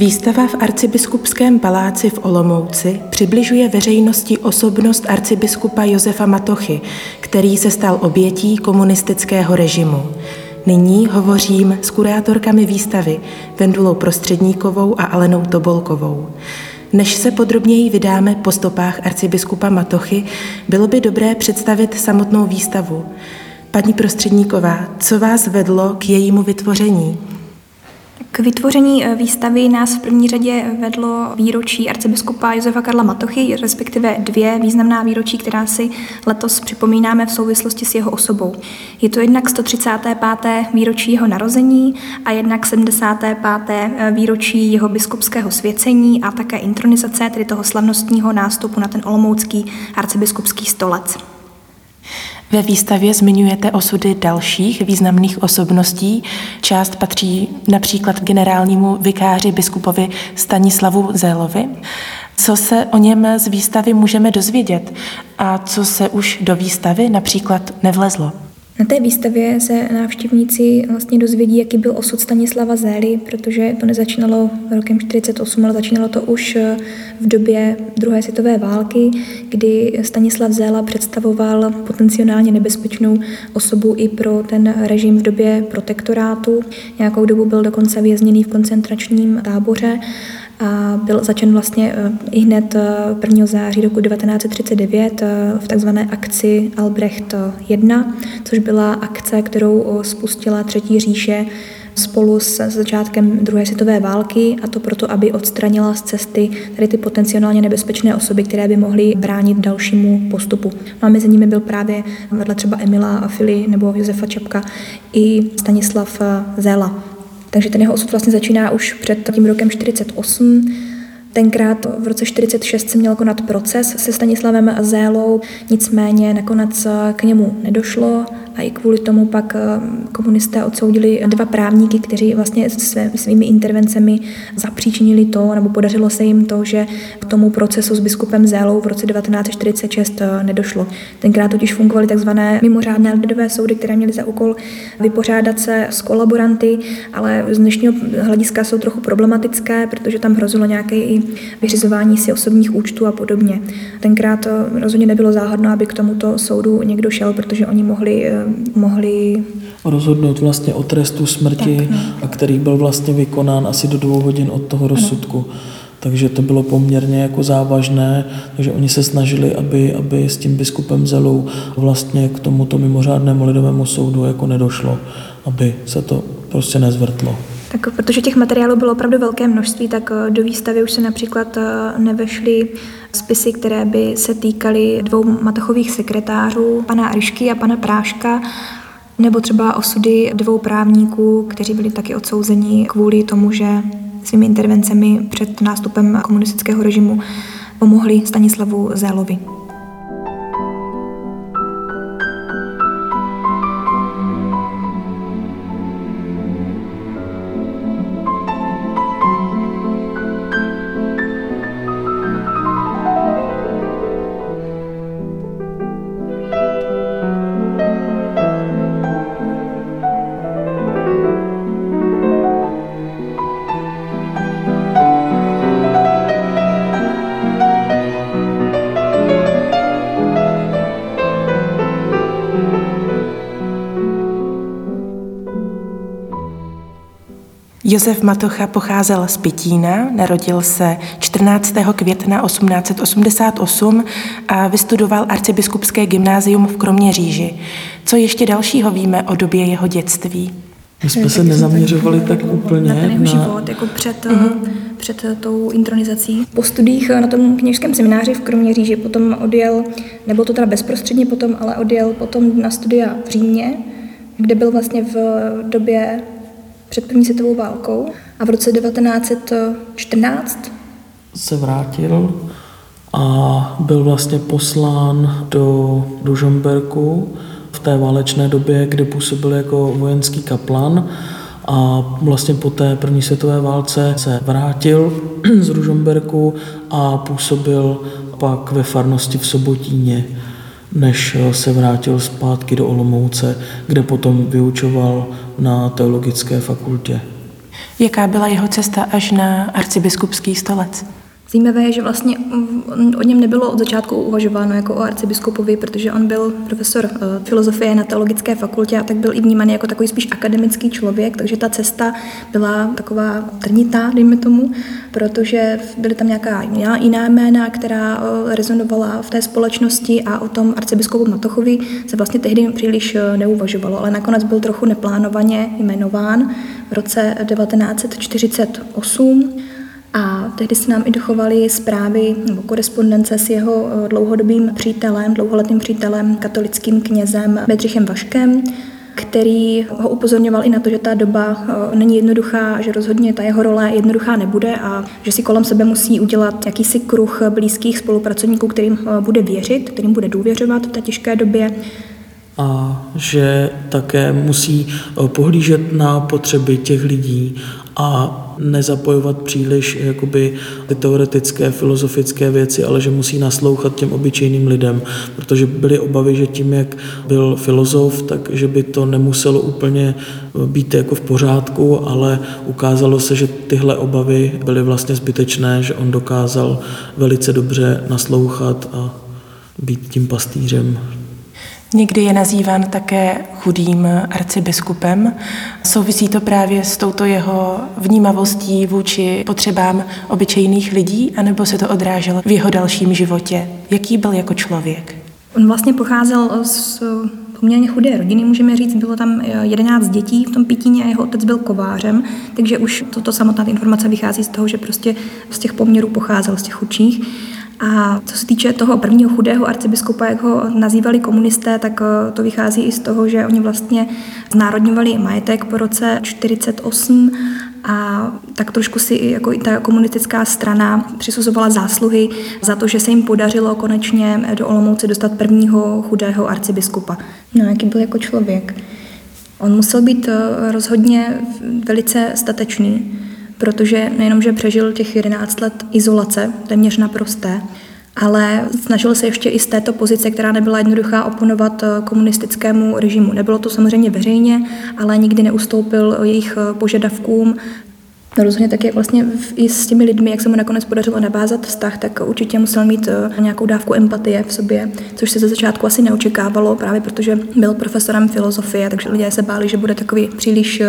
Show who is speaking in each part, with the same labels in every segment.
Speaker 1: Výstava v arcibiskupském paláci v Olomouci přibližuje veřejnosti osobnost arcibiskupa Josefa Matochy, který se stal obětí komunistického režimu. Nyní hovořím s kurátorkami výstavy Vendulou Prostředníkovou a Alenou Tobolkovou. Než se podrobněji vydáme po stopách arcibiskupa Matochy, bylo by dobré představit samotnou výstavu. Paní Prostředníková, co vás vedlo k jejímu vytvoření?
Speaker 2: K vytvoření eh, výstavy nás v první řadě vedlo výročí arcibiskupa Josefa Karla Matochy, respektive dvě významná výročí, která si letos připomínáme v souvislosti s jeho osobou. Je to jednak 135. výročí jeho narození a jednak 75. Eh, výročí jeho biskupského svěcení a také intronizace, tedy toho slavnostního nástupu na ten olomoucký arcibiskupský stolec.
Speaker 1: Ve výstavě zmiňujete osudy dalších významných osobností. Část patří například generálnímu vikáři biskupovi Stanislavu Zélovi. Co se o něm z výstavy můžeme dozvědět a co se už do výstavy například nevlezlo?
Speaker 2: Na té výstavě se návštěvníci vlastně dozvědí, jaký byl osud Stanislava Zély, protože to nezačínalo rokem 1948, ale začínalo to už eh, v době druhé světové války, kdy Stanislav Zéla představoval potenciálně nebezpečnou osobu i pro ten režim v době protektorátu. Nějakou dobu byl dokonce vězněný v koncentračním táboře a byl začen vlastně eh, i hned 1. Eh, září roku 1939 eh, v takzvané akci Albrecht 1, což byla akce, kterou spustila Třetí říše spolu s začátkem druhé světové války a to proto, aby odstranila z cesty tady ty potenciálně nebezpečné osoby, které by mohly bránit dalšímu postupu. No a mezi nimi byl právě vedle třeba Emila Afili nebo Josefa Čapka i Stanislav Zéla. Takže ten jeho osud vlastně začíná už před tím rokem 48. Tenkrát v roce 46 se měl konat proces se Stanislavem Zélou, nicméně nakonec k němu nedošlo a i kvůli tomu pak eh, komunisté odsoudili dva právníky, kteří vlastně svými intervencemi zapříčinili to, nebo podařilo se jim to, že k tomu procesu s biskupem Zélou v roce 1946 eh, nedošlo. Tenkrát totiž fungovaly tzv. mimořádné lidové soudy, které měly za úkol vypořádat se s kolaboranty, ale z dnešního hlediska jsou trochu problematické, protože tam hrozilo nějaké vyřizování si osobních účtů a podobně. Tenkrát to rozhodně nebylo záhodno, aby k tomuto soudu někdo šel, protože oni mohli eh, mohli
Speaker 3: rozhodnout vlastně o trestu smrti, tak, no. a který byl vlastně vykonán asi do dvou hodin od toho rozsudku. Ano. Takže to bylo poměrně jako závažné, takže oni se snažili, aby, aby s tím biskupem Zelou vlastně k tomuto mimořádnému lidovému soudu jako nedošlo, aby se to prostě nezvrtlo.
Speaker 2: Tak protože těch materiálů bylo opravdu velké množství, tak eh, do výstavy už se například eh, nevešly spisy, které by se týkaly dvou matachových sekretářů, pana Ryšky a pana Práška, nebo třeba osudy dvou právníků, kteří byli taky odsouzeni kvůli tomu, že svými intervencemi před nástupem komunistického režimu pomohli Stanislavu Zélovi.
Speaker 1: Josef Matocha pocházel z Pitína, narodil se 14. května 1888 a vystudoval arcibiskupské gymnázium v Kroměříži. Co ještě dalšího víme o době jeho dětství?
Speaker 3: My jsme se nezaměřovali tak úplně
Speaker 2: na ten na... život, jako před, uh-huh. před tou intronizací. Po studiích na tom kněžském semináři v Kroměříži potom odjel, nebylo to teda bezprostředně potom, ale odjel potom na studia v Římě, kde byl vlastně v době před první světovou válkou a v roce 1914
Speaker 3: se vrátil a byl vlastně poslán do Dužomberku v té válečné době, kde působil jako vojenský kaplan a vlastně po té první světové válce se vrátil z Ružomberku a působil pak ve farnosti v Sobotíně než eh, se vrátil zpátky do Olomouce, kde potom vyučoval na teologické fakultě.
Speaker 1: Jaká byla jeho cesta až na arcibiskupský stolec?
Speaker 2: Zajímavé je, že vlastně o něm nebylo od začátku uvažováno jako o arcibiskupovi, protože on byl profesor eh, filozofie na teologické fakultě a tak byl i vnímaný jako takový spíš akademický člověk, takže ta cesta byla taková trnitá, dejme tomu, protože byly tam nějaká jiná jména, která eh, rezonovala v té společnosti a o tom arcibiskupu Matochovi se vlastně tehdy příliš eh, neuvažovalo, ale nakonec byl trochu neplánovaně jmenován v roce 1948 a tehdy se nám i dochovaly zprávy nebo korespondence s jeho eh, dlouhodobým přítelem, dlouholetým přítelem, katolickým knězem Bedřichem Vaškem, který ho upozorňoval i na to, že ta doba eh, není jednoduchá, že rozhodně ta jeho role jednoduchá nebude a že si kolem sebe musí udělat jakýsi kruh blízkých spolupracovníků, kterým eh, bude věřit, kterým bude důvěřovat v té těžké době.
Speaker 3: A že také musí pohlížet na potřeby těch lidí a nezapojovat příliš jakoby, ty teoretické, filozofické věci, ale že musí naslouchat těm obyčejným lidem, protože byly obavy, že tím, jak byl filozof, tak že by to nemuselo úplně být jako v pořádku, ale ukázalo se, že tyhle obavy byly vlastně zbytečné, že on dokázal velice dobře naslouchat a být tím pastýřem
Speaker 1: Někdy je nazýván také chudým arcibiskupem. Souvisí to právě s touto jeho vnímavostí vůči potřebám obyčejných lidí, anebo se to odráželo v jeho dalším životě? Jaký byl jako člověk?
Speaker 2: On vlastně pocházel z poměrně chudé rodiny, můžeme říct, bylo tam 11 dětí v tom Pítíně a jeho otec byl kovářem, takže už toto samotná informace vychází z toho, že prostě z těch poměrů pocházel, z těch chudších. A co se týče toho prvního chudého arcibiskupa, jak ho nazývali komunisté, tak eh, to vychází i z toho, že oni vlastně znárodňovali majetek po roce 48 a tak trošku si jako i ta komunistická strana přisuzovala zásluhy za to, že se jim podařilo konečně do Olomouce dostat prvního chudého arcibiskupa. No, jaký byl jako člověk. On musel být eh, rozhodně velice statečný, protože nejenom, že přežil těch 11 let izolace, téměř naprosté, ale snažil se ještě i z této pozice, která nebyla jednoduchá, oponovat eh, komunistickému režimu. Nebylo to samozřejmě veřejně, ale nikdy neustoupil jejich eh, požadavkům, No rozhodně tak, jak vlastně i s těmi lidmi, jak se mu nakonec podařilo navázat vztah, tak určitě musel mít eh, nějakou dávku empatie v sobě, což se ze začátku asi neočekávalo, právě protože byl profesorem filozofie, takže lidé se báli, že bude takový příliš eh,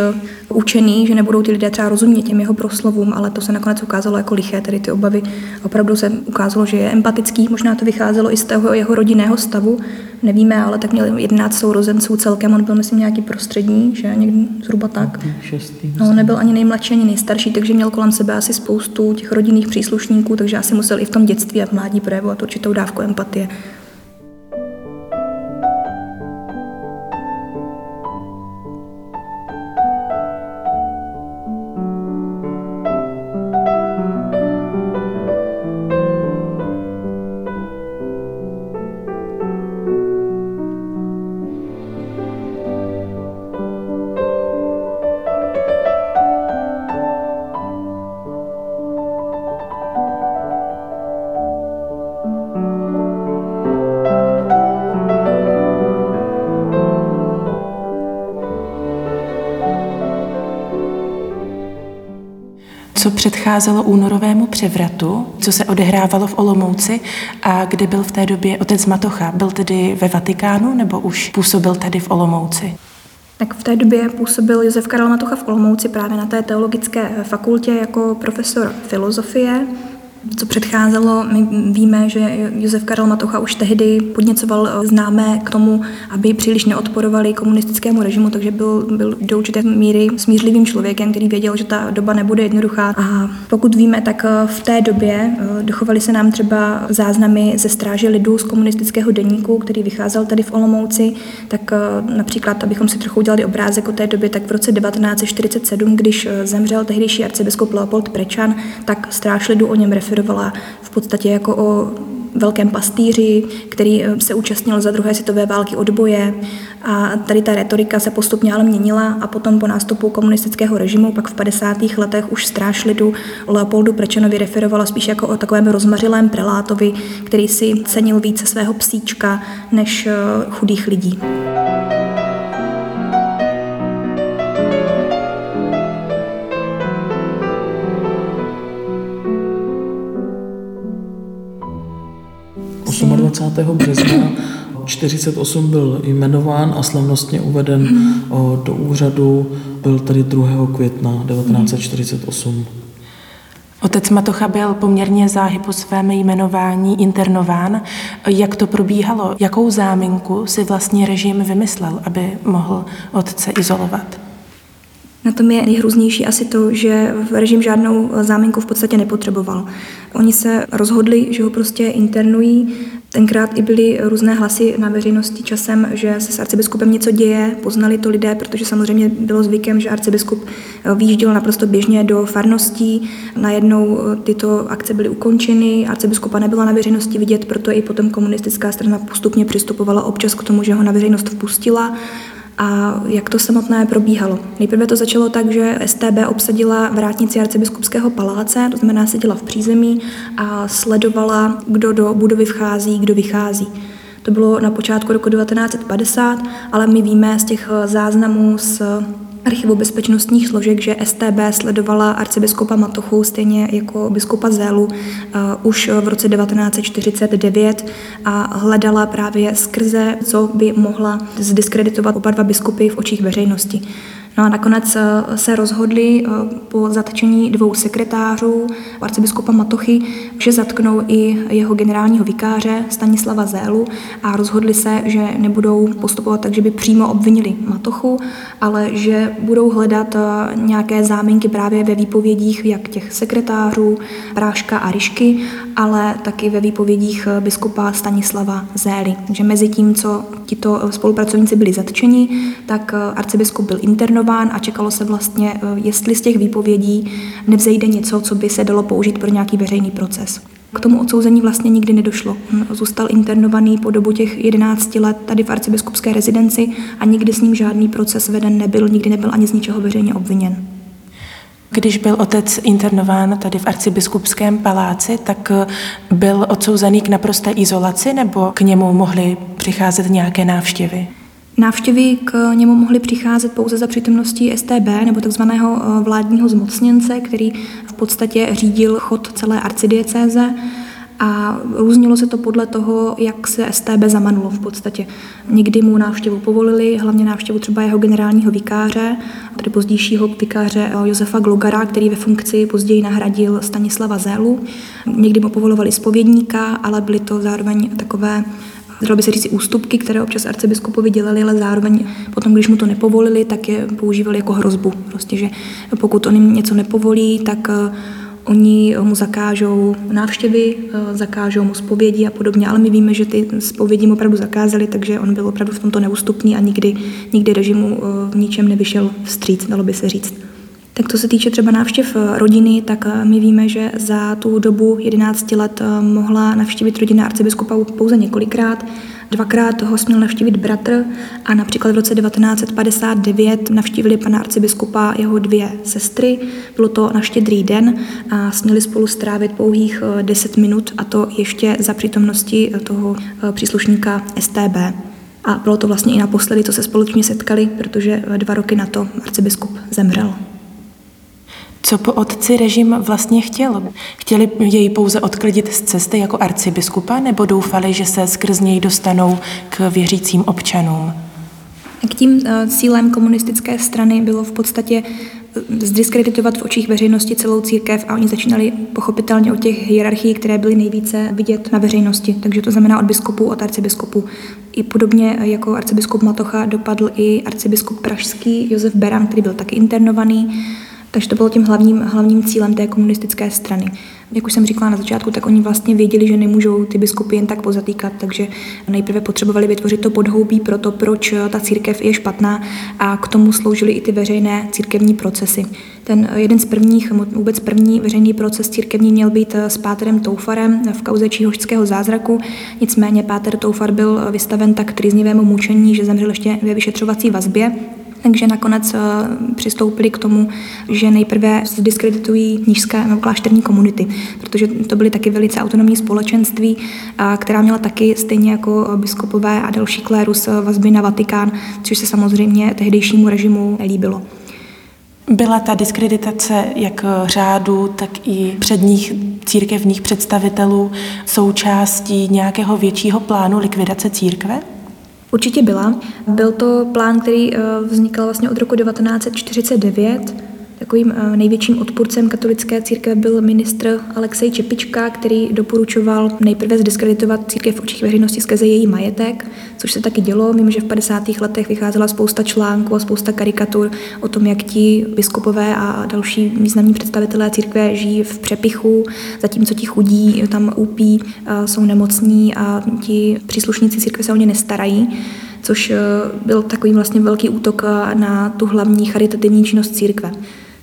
Speaker 2: učený, že nebudou ty lidé třeba rozumět těm jeho proslovům, ale to se nakonec ukázalo jako liché, tedy ty obavy. Opravdu se ukázalo, že je empatický, možná to vycházelo i z toho jeho rodinného stavu, nevíme, ale tak měl 11 sourozenců celkem, on byl myslím nějaký prostřední, že někdy zhruba tak.
Speaker 3: Šestý,
Speaker 2: no, nebyl ani nejmladší, ani nejstarší, takže měl kolem sebe asi spoustu těch rodinných příslušníků, takže asi musel i v tom dětství a v mládí projevovat určitou dávku empatie.
Speaker 1: Předcházelo únorovému převratu, co se odehrávalo v Olomouci a kde byl v té době otec Matocha. Byl tedy ve Vatikánu nebo už působil tady v Olomouci?
Speaker 2: Tak v té době působil Josef Karel Matocha v Olomouci právě na té teologické fakultě jako profesor filozofie co předcházelo, my víme, že Josef Karel Matocha už tehdy podněcoval eh, známé k tomu, aby příliš neodporovali komunistickému režimu, takže byl, byl do určité míry smířlivým člověkem, který věděl, že ta doba nebude jednoduchá. A pokud víme, tak eh, v té době eh, dochovaly se nám třeba záznamy ze stráže lidu z komunistického deníku, který vycházel tady v Olomouci, tak například, abychom si trochu udělali obrázek o té době, tak v roce 1947, když zemřel tehdejší arcibiskup Leopold Prečan, tak stráž lidu o něm referoval referovala v podstatě jako o velkém pastýři, který eh, se účastnil za druhé světové války odboje a tady ta retorika se postupně ale měnila a potom po nástupu komunistického režimu pak v 50. letech už stráž lidu Leopoldu Prečanovi referovala spíš jako o takovém rozmařilém prelátovi, který si cenil více svého psíčka než eh, chudých lidí.
Speaker 3: 31. března 48 byl jmenován a slavnostně uveden do úřadu byl tedy 2. května 1948.
Speaker 1: Otec Matocha byl poměrně záhy po svém jmenování internován. Jak to probíhalo? Jakou záminku si vlastně režim vymyslel, aby mohl otce izolovat?
Speaker 2: Na tom je nejhrůznější asi to, že režim žádnou záminku v podstatě nepotřeboval. Oni se rozhodli, že ho prostě internují. Tenkrát i byly různé hlasy na veřejnosti časem, že se s arcibiskupem něco děje, poznali to lidé, protože samozřejmě bylo zvykem, že arcibiskup vyjížděl naprosto běžně do farností. Najednou tyto akce byly ukončeny, arcibiskupa nebyla na veřejnosti vidět, proto i potom komunistická strana postupně přistupovala občas k tomu, že ho na veřejnost vpustila a jak to samotné probíhalo. Nejprve to začalo tak, že STB obsadila vrátnici arcibiskupského paláce, to znamená seděla v přízemí a sledovala, kdo do budovy vchází, kdo vychází. To bylo na počátku roku 1950, ale my víme z těch záznamů z archivu bezpečnostních složek, že STB sledovala arcibiskupa Matochu stejně jako biskupa Zélu uh, už v roce 1949 a hledala právě skrze, co by mohla zdiskreditovat oba dva biskupy v očích veřejnosti. No a nakonec eh, se rozhodli eh, po zatčení dvou sekretářů arcibiskupa Matochy, že zatknou i jeho generálního vikáře Stanislava Zélu a rozhodli se, že nebudou postupovat tak, že by přímo obvinili Matochu, ale že budou hledat eh, nějaké záminky právě ve výpovědích jak těch sekretářů, Práška a Ryšky, ale taky ve výpovědích biskupa Stanislava Zély. Takže mezi tím, co tito spolupracovníci byli zatčeni, tak arcibiskup byl internován a čekalo se vlastně, eh, jestli z těch výpovědí nevzejde něco, co by se dalo použít pro nějaký veřejný proces. K tomu odsouzení vlastně nikdy nedošlo. Zůstal internovaný po dobu těch 11 let tady v arcibiskupské rezidenci a nikdy s ním žádný proces veden nebyl, nikdy nebyl ani z ničeho veřejně obviněn.
Speaker 1: Když byl otec internován tady v arcibiskupském paláci, tak eh, byl odsouzený k naprosté izolaci nebo k němu mohly přicházet nějaké návštěvy?
Speaker 2: Návštěvy k němu mohly přicházet pouze za přítomností STB nebo takzvaného eh, vládního zmocněnce, který v podstatě řídil chod celé arcidiecéze a různilo se to podle toho, jak se STB zamanulo v podstatě. Někdy mu návštěvu povolili, hlavně návštěvu třeba jeho generálního vikáře, tedy pozdějšího vikáře eh, Josefa Glogara, který ve funkci později nahradil Stanislava Zélu. Někdy mu povolovali spovědníka, ale byly to zároveň takové dalo by se říct ústupky, které občas arcibiskupovi dělali, ale zároveň potom, když mu to nepovolili, tak je používali jako hrozbu. Prostě, že pokud on jim něco nepovolí, tak eh, Oni mu zakážou návštěvy, eh, zakážou mu zpovědi a podobně, ale my víme, že ty zpovědi mu opravdu zakázali, takže on byl opravdu v tomto neústupný a nikdy, nikdy režimu eh, v ničem nevyšel vstříc, dalo by se říct. Tak to se týče třeba návštěv eh, rodiny, tak my víme, že za tu dobu 11 let mohla navštívit rodina arcibiskupa pouze několikrát. Dvakrát ho směl navštívit bratr a například v roce 1959 navštívili pana arcibiskupa jeho dvě sestry. Bylo to na štědrý den a směli spolu strávit pouhých 10 minut a to ještě za přítomnosti toho příslušníka STB. A bylo to vlastně i naposledy, co se společně setkali, protože dva roky na to arcibiskup zemřel.
Speaker 1: Co po otci režim vlastně chtěl? Chtěli jej pouze odklidit z cesty jako arcibiskupa nebo doufali, že se skrz něj dostanou k věřícím občanům?
Speaker 2: K tím eh, cílem komunistické strany bylo v podstatě eh, zdiskreditovat v očích veřejnosti celou církev a oni začínali pochopitelně od těch hierarchií, které byly nejvíce vidět na veřejnosti. Takže to znamená od biskupů, od arcibiskupů. I podobně eh, jako arcibiskup Matocha dopadl i arcibiskup pražský Josef Beran, který byl taky internovaný. Takže to bylo tím hlavním, hlavním cílem té komunistické strany. Jak už jsem říkala na začátku, tak oni vlastně věděli, že nemůžou ty biskupy jen tak pozatýkat, takže nejprve potřebovali vytvořit to podhoubí pro to, proč ta církev je špatná a k tomu sloužily i ty veřejné církevní procesy. Ten jeden z prvních, vůbec první veřejný proces církevní měl být s Páterem Toufarem v kauze Číhošského zázraku, nicméně Páter Toufar byl vystaven tak trýznivému mučení, že zemřel ještě ve vyšetřovací vazbě takže nakonec eh, přistoupili k tomu, že nejprve diskreditují knížské nebo klášterní komunity, protože to byly taky velice autonomní společenství, která měla taky stejně jako biskupové a další klérus vazby na Vatikán, což se samozřejmě tehdejšímu režimu nelíbilo.
Speaker 1: Byla ta diskreditace jak řádu, tak i předních církevních představitelů součástí nějakého většího plánu likvidace církve?
Speaker 2: Určitě byla. Byl to plán, který eh, vznikal vlastně od roku 1949 Takovým eh, největším odpůrcem katolické církve byl ministr Alexej Čepička, který doporučoval nejprve zdiskreditovat církev v očích veřejnosti skrze její majetek, což se taky dělo. Vím, že v 50. letech vycházela spousta článků a spousta karikatur o tom, jak ti biskupové a další významní představitelé církve žijí v přepichu, zatímco ti chudí tam úpí, eh, jsou nemocní a ti příslušníci církve se o ně nestarají což eh, byl takový vlastně velký útok na tu hlavní charitativní činnost církve.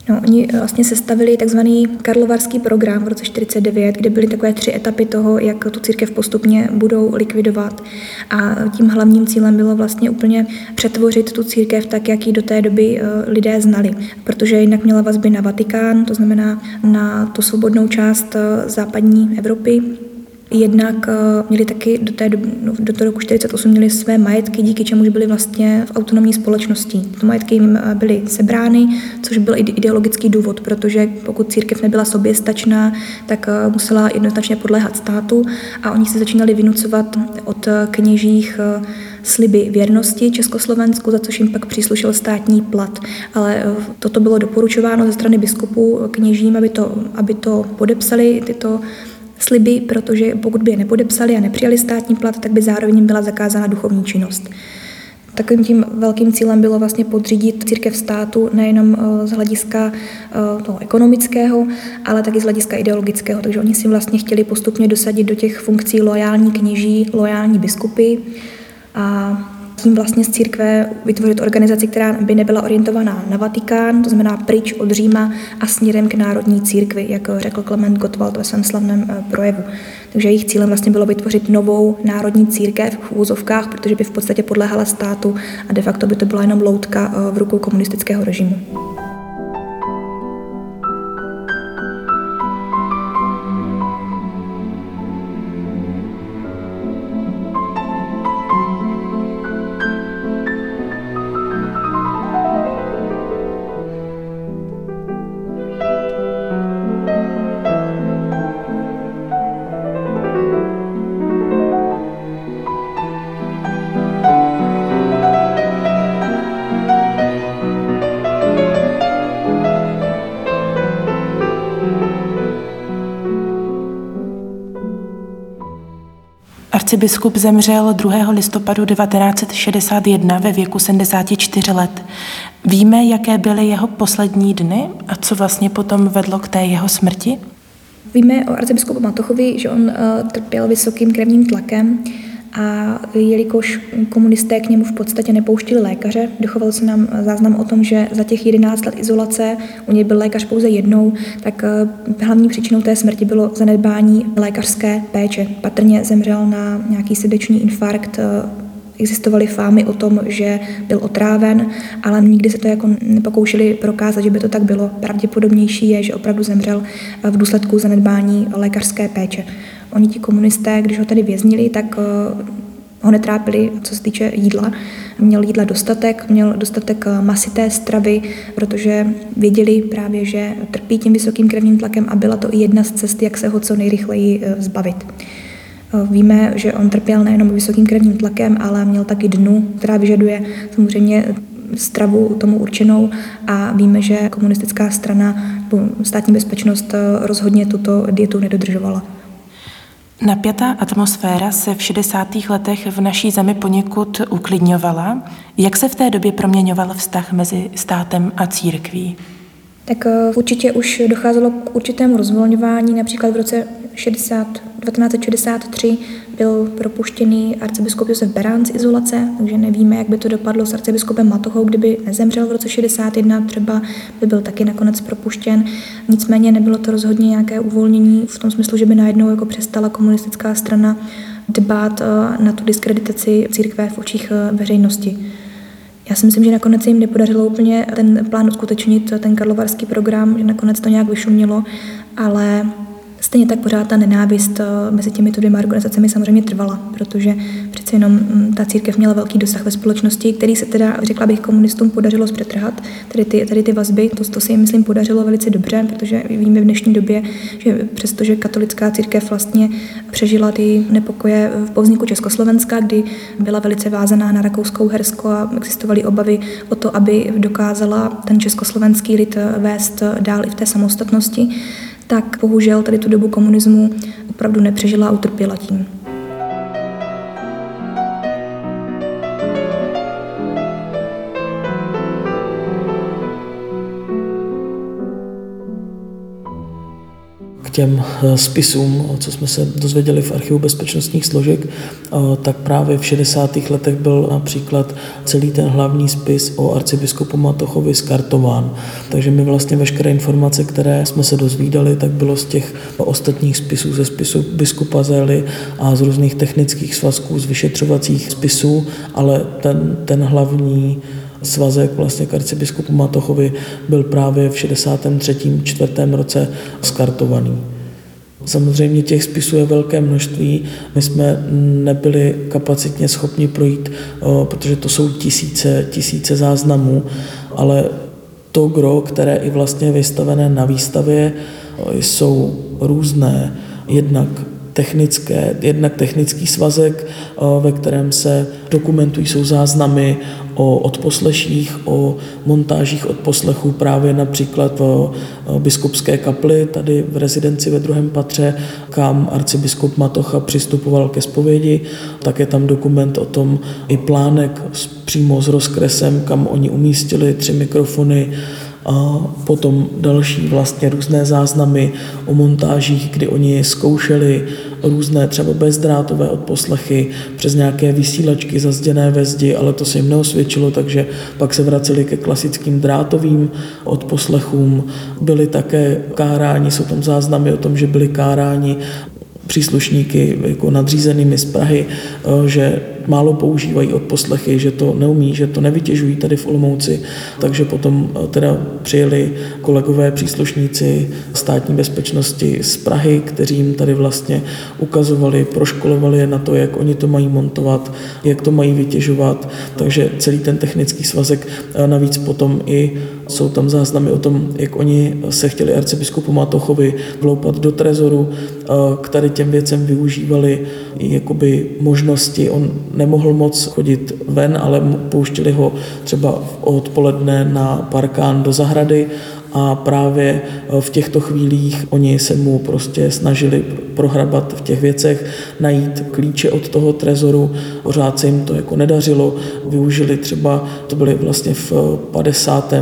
Speaker 2: No, oni eh, vlastně sestavili takzvaný karlovarský program v roce 49, kde byly takové tři etapy toho, jak tu církev postupně budou likvidovat. A tím hlavním cílem bylo vlastně úplně přetvořit tu církev tak, jak ji do té doby eh, lidé znali. Protože jinak měla vazby na Vatikán, to znamená na tu svobodnou část eh, západní Evropy, Jednak eh, měli taky do, té, no, do toho roku 48 měli své majetky, díky čemuž byli vlastně v autonomní společnosti. Ty majetky jim eh, byly sebrány, což byl ideologický důvod, protože pokud církev nebyla soběstačná, tak eh, musela jednoznačně podléhat státu a oni se začínali vynucovat od kněžích sliby věrnosti Československu, za což jim pak příslušel státní plat. Ale toto bylo doporučováno ze strany biskupů kněžím, aby to, aby to podepsali tyto sliby, protože pokud by je nepodepsali a nepřijali státní plat, tak by zároveň byla zakázána duchovní činnost. Takovým tím velkým cílem bylo vlastně podřídit církev státu nejenom eh, z hlediska eh, toho ekonomického, ale taky z hlediska ideologického. Takže oni si vlastně chtěli postupně dosadit do těch funkcí lojální kněží, lojální biskupy a tím vlastně z církve vytvořit organizaci, která by nebyla orientovaná na Vatikán, to znamená pryč od Říma a směrem k národní církvi, jak řekl Klement Gottwald ve svém slavném eh, projevu. Takže jejich cílem vlastně bylo vytvořit novou národní církev v úzovkách, protože by v podstatě podléhala státu a de facto by to byla jenom loutka eh, v rukou komunistického režimu.
Speaker 1: Arcibiskup zemřel 2. listopadu 1961 ve věku 74 let. Víme, jaké byly jeho poslední dny a co vlastně potom vedlo k té jeho smrti?
Speaker 2: Víme o arcibiskupu Matochovi, že on uh, trpěl vysokým krevním tlakem a jelikož komunisté k němu v podstatě nepouštili lékaře, dochoval se nám záznam o tom, že za těch 11 let izolace, u něj byl lékař pouze jednou, tak eh, hlavní příčinou té smrti bylo zanedbání lékařské péče. Patrně zemřel na nějaký srdeční infarkt, eh, existovaly fámy o tom, že byl otráven, ale nikdy se to jako nepokoušeli prokázat, že by to tak bylo. Pravděpodobnější je, že opravdu zemřel v důsledku zanedbání lékařské péče. Oni ti komunisté, když ho tady věznili, tak eh, ho netrápili, co se týče jídla. Měl jídla dostatek, měl dostatek eh, masité stravy, protože věděli právě, že trpí tím vysokým krevním tlakem a byla to i jedna z cest, jak se ho co nejrychleji eh, zbavit. Víme, že on trpěl nejenom vysokým krevním tlakem, ale měl taky dnu, která vyžaduje samozřejmě stravu tomu určenou a víme, že komunistická strana nebo státní bezpečnost rozhodně tuto dietu nedodržovala.
Speaker 1: Napětá atmosféra se v 60. letech v naší zemi poněkud uklidňovala. Jak se v té době proměňoval vztah mezi státem a církví?
Speaker 2: Tak eh, určitě už docházelo k určitému rozvolňování. Například v roce 60, 1963 byl propuštěný arcibiskup Josef Berán z izolace, takže nevíme, jak by to dopadlo s arcibiskupem Matochou, kdyby nezemřel v roce 61, třeba by byl taky nakonec propuštěn. Nicméně nebylo to rozhodně nějaké uvolnění v tom smyslu, že by najednou jako přestala komunistická strana dbát eh, na tu diskreditaci církve v očích eh, veřejnosti. Já si myslím, že nakonec se jim nepodařilo úplně ten plán uskutečnit, ten karlovarský program, že nakonec to nějak vyšumělo, ale Stejně tak pořád ta nenávist eh, mezi těmito dvěma organizacemi samozřejmě trvala, protože přece jenom mm, ta církev měla velký dosah ve společnosti, který se teda, řekla bych, komunistům podařilo zpřetrhat. Tady ty, tady ty vazby, to, to se jim, myslím, podařilo velice dobře, protože víme v dnešní době, že přestože katolická církev vlastně přežila ty nepokoje po vzniku Československa, kdy byla velice vázaná na Rakouskou Hersko a existovaly obavy o to, aby dokázala ten československý lid vést dál i v té samostatnosti, tak bohužel tady tu dobu komunismu opravdu nepřežila a utrpěla tím.
Speaker 3: Těm eh, spisům, co jsme se dozvěděli v archivu bezpečnostních složek, eh, tak právě v 60. letech byl například celý ten hlavní spis o arcibiskupu Matochovi skartován. Takže my vlastně veškeré informace, které jsme se dozvídali, tak bylo z těch ostatních spisů, ze spisu biskupa Zély a z různých technických svazků, z vyšetřovacích spisů, ale ten, ten hlavní svazek vlastně k arcibiskupu Matochovi byl právě v 63. čtvrtém roce skartovaný. Samozřejmě těch spisů je velké množství. My jsme nebyli kapacitně schopni projít, protože to jsou tisíce, tisíce záznamů, ale to gro, které i vlastně vystavené na výstavě, jsou různé. Jednak technické, jednak technický svazek, ve kterém se dokumentují, jsou záznamy o odposleších, o montážích odposlechů právě například v biskupské kapli, tady v rezidenci ve druhém patře, kam arcibiskup Matocha přistupoval ke zpovědi. Tak je tam dokument o tom i plánek přímo s rozkresem, kam oni umístili tři mikrofony, a potom další vlastně různé záznamy o montážích, kdy oni zkoušeli různé třeba bezdrátové odposlechy přes nějaké vysílačky zazděné ve zdi, ale to se jim neosvědčilo, takže pak se vraceli ke klasickým drátovým odposlechům. Byli také káráni, jsou tam záznamy o tom, že byli káráni příslušníky jako nadřízenými z Prahy, eh, že málo používají odposlechy, že to neumí, že to nevytěžují tady v Olomouci, takže potom eh, teda přijeli kolegové příslušníci státní bezpečnosti z Prahy, kteří jim tady vlastně ukazovali, proškolovali je na to, jak oni to mají montovat, jak to mají vytěžovat, takže celý ten technický svazek eh, navíc potom i jsou tam záznamy o tom, jak oni se chtěli arcibiskupu Matochovi vloupat do trezoru, k tady těm věcem využívali jakoby možnosti. On nemohl moc chodit ven, ale pouštěli ho třeba odpoledne na parkán do zahrady a právě v těchto chvílích oni se mu prostě snažili prohrabat v těch věcech, najít klíče od toho trezoru, pořád se jim to jako nedařilo, využili třeba, to byly vlastně v 50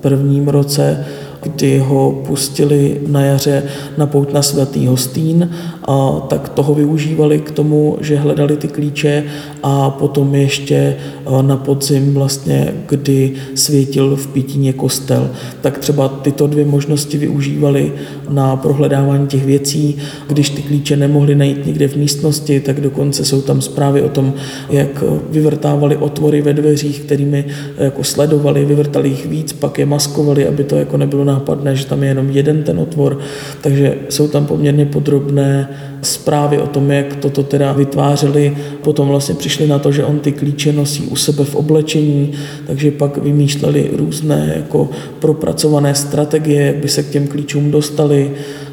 Speaker 3: prvním roce, kdy ho pustili na jaře na pout na svatý Hostín, a tak toho využívali k tomu, že hledali ty klíče a potom ještě na podzim vlastně, kdy světil v Pítině kostel. Tak třeba tyto dvě možnosti využívali na prohledávání těch věcí. Když ty klíče nemohli najít někde v místnosti, tak dokonce jsou tam zprávy o tom, jak vyvrtávali otvory ve dveřích, kterými jako sledovali, vyvrtali jich víc, pak je maskovali, aby to jako nebylo nápadné, že tam je jenom jeden ten otvor. Takže jsou tam poměrně podrobné zprávy o tom, jak toto teda vytvářeli. Potom vlastně přišli na to, že on ty klíče nosí u sebe v oblečení, takže pak vymýšleli různé jako propracované strategie, jak by se k těm klíčům dostali.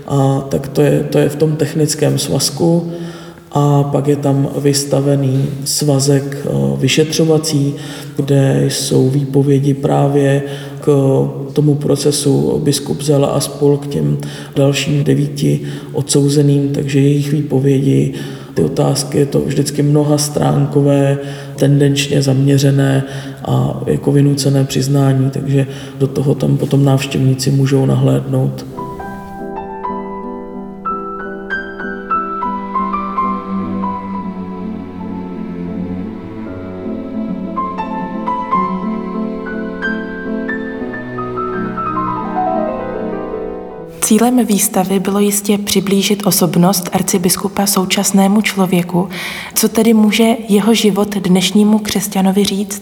Speaker 3: A tak to je, to je v tom technickém svazku a pak je tam vystavený svazek eh, vyšetřovací, kde jsou výpovědi právě k tomu procesu biskup Zela a spol k těm dalším devíti odsouzeným, takže jejich výpovědi, ty otázky, je to vždycky mnoha stránkové, tendenčně zaměřené a jako vynucené přiznání, takže do toho tam potom návštěvníci můžou nahlédnout.
Speaker 1: Cílem výstavy bylo jistě přiblížit osobnost arcibiskupa současnému člověku, co tedy může jeho život dnešnímu křesťanovi říct?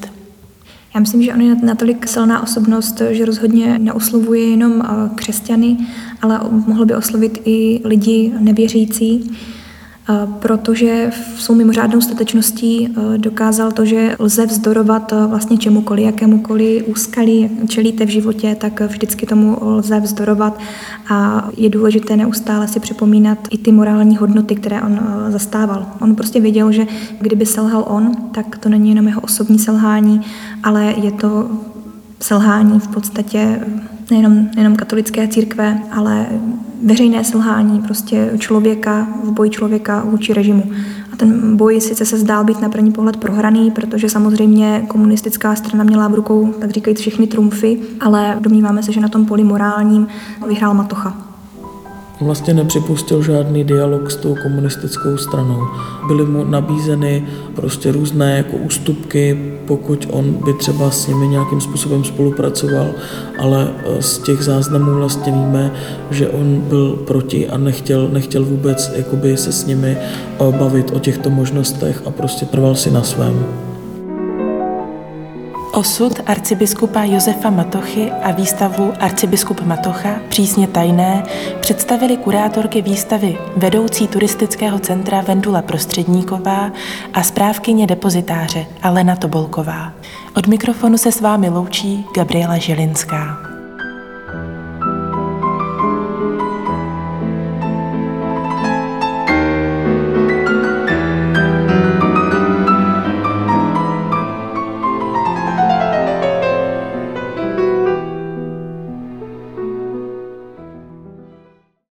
Speaker 2: Já myslím, že on je natolik silná osobnost, že rozhodně neoslovuje jenom křesťany, ale mohl by oslovit i lidi nevěřící protože v svou mimořádnou statečností e, dokázal to, že lze vzdorovat e, vlastně čemukoliv, jakémukoliv úskalí čelíte v životě, tak vždycky tomu lze vzdorovat a je důležité neustále si připomínat i ty morální hodnoty, které on e, zastával. On prostě věděl, že kdyby selhal on, tak to není jenom jeho osobní selhání, ale je to selhání v podstatě nejenom, nejenom katolické církve, ale veřejné selhání prostě člověka v boji člověka vůči režimu. A ten boj sice se zdál být na první pohled prohraný, protože samozřejmě komunistická strana měla v rukou, tak říkají, všechny trumfy, ale domníváme se, že na tom poli morálním vyhrál Matocha
Speaker 3: vlastně nepřipustil žádný dialog s tou komunistickou stranou. Byly mu nabízeny prostě různé jako ústupky, pokud on by třeba s nimi nějakým způsobem spolupracoval, ale eh, z těch záznamů vlastně víme, že on byl proti a nechtěl, nechtěl vůbec jakoby se s nimi eh, bavit o těchto možnostech a prostě trval si na svém.
Speaker 1: Osud arcibiskupa Josefa Matochy a výstavu Arcibiskup Matocha přísně tajné představili kurátorky výstavy vedoucí turistického centra Vendula Prostředníková a správkyně depozitáře Alena Tobolková. Od mikrofonu se s vámi loučí Gabriela Želinská.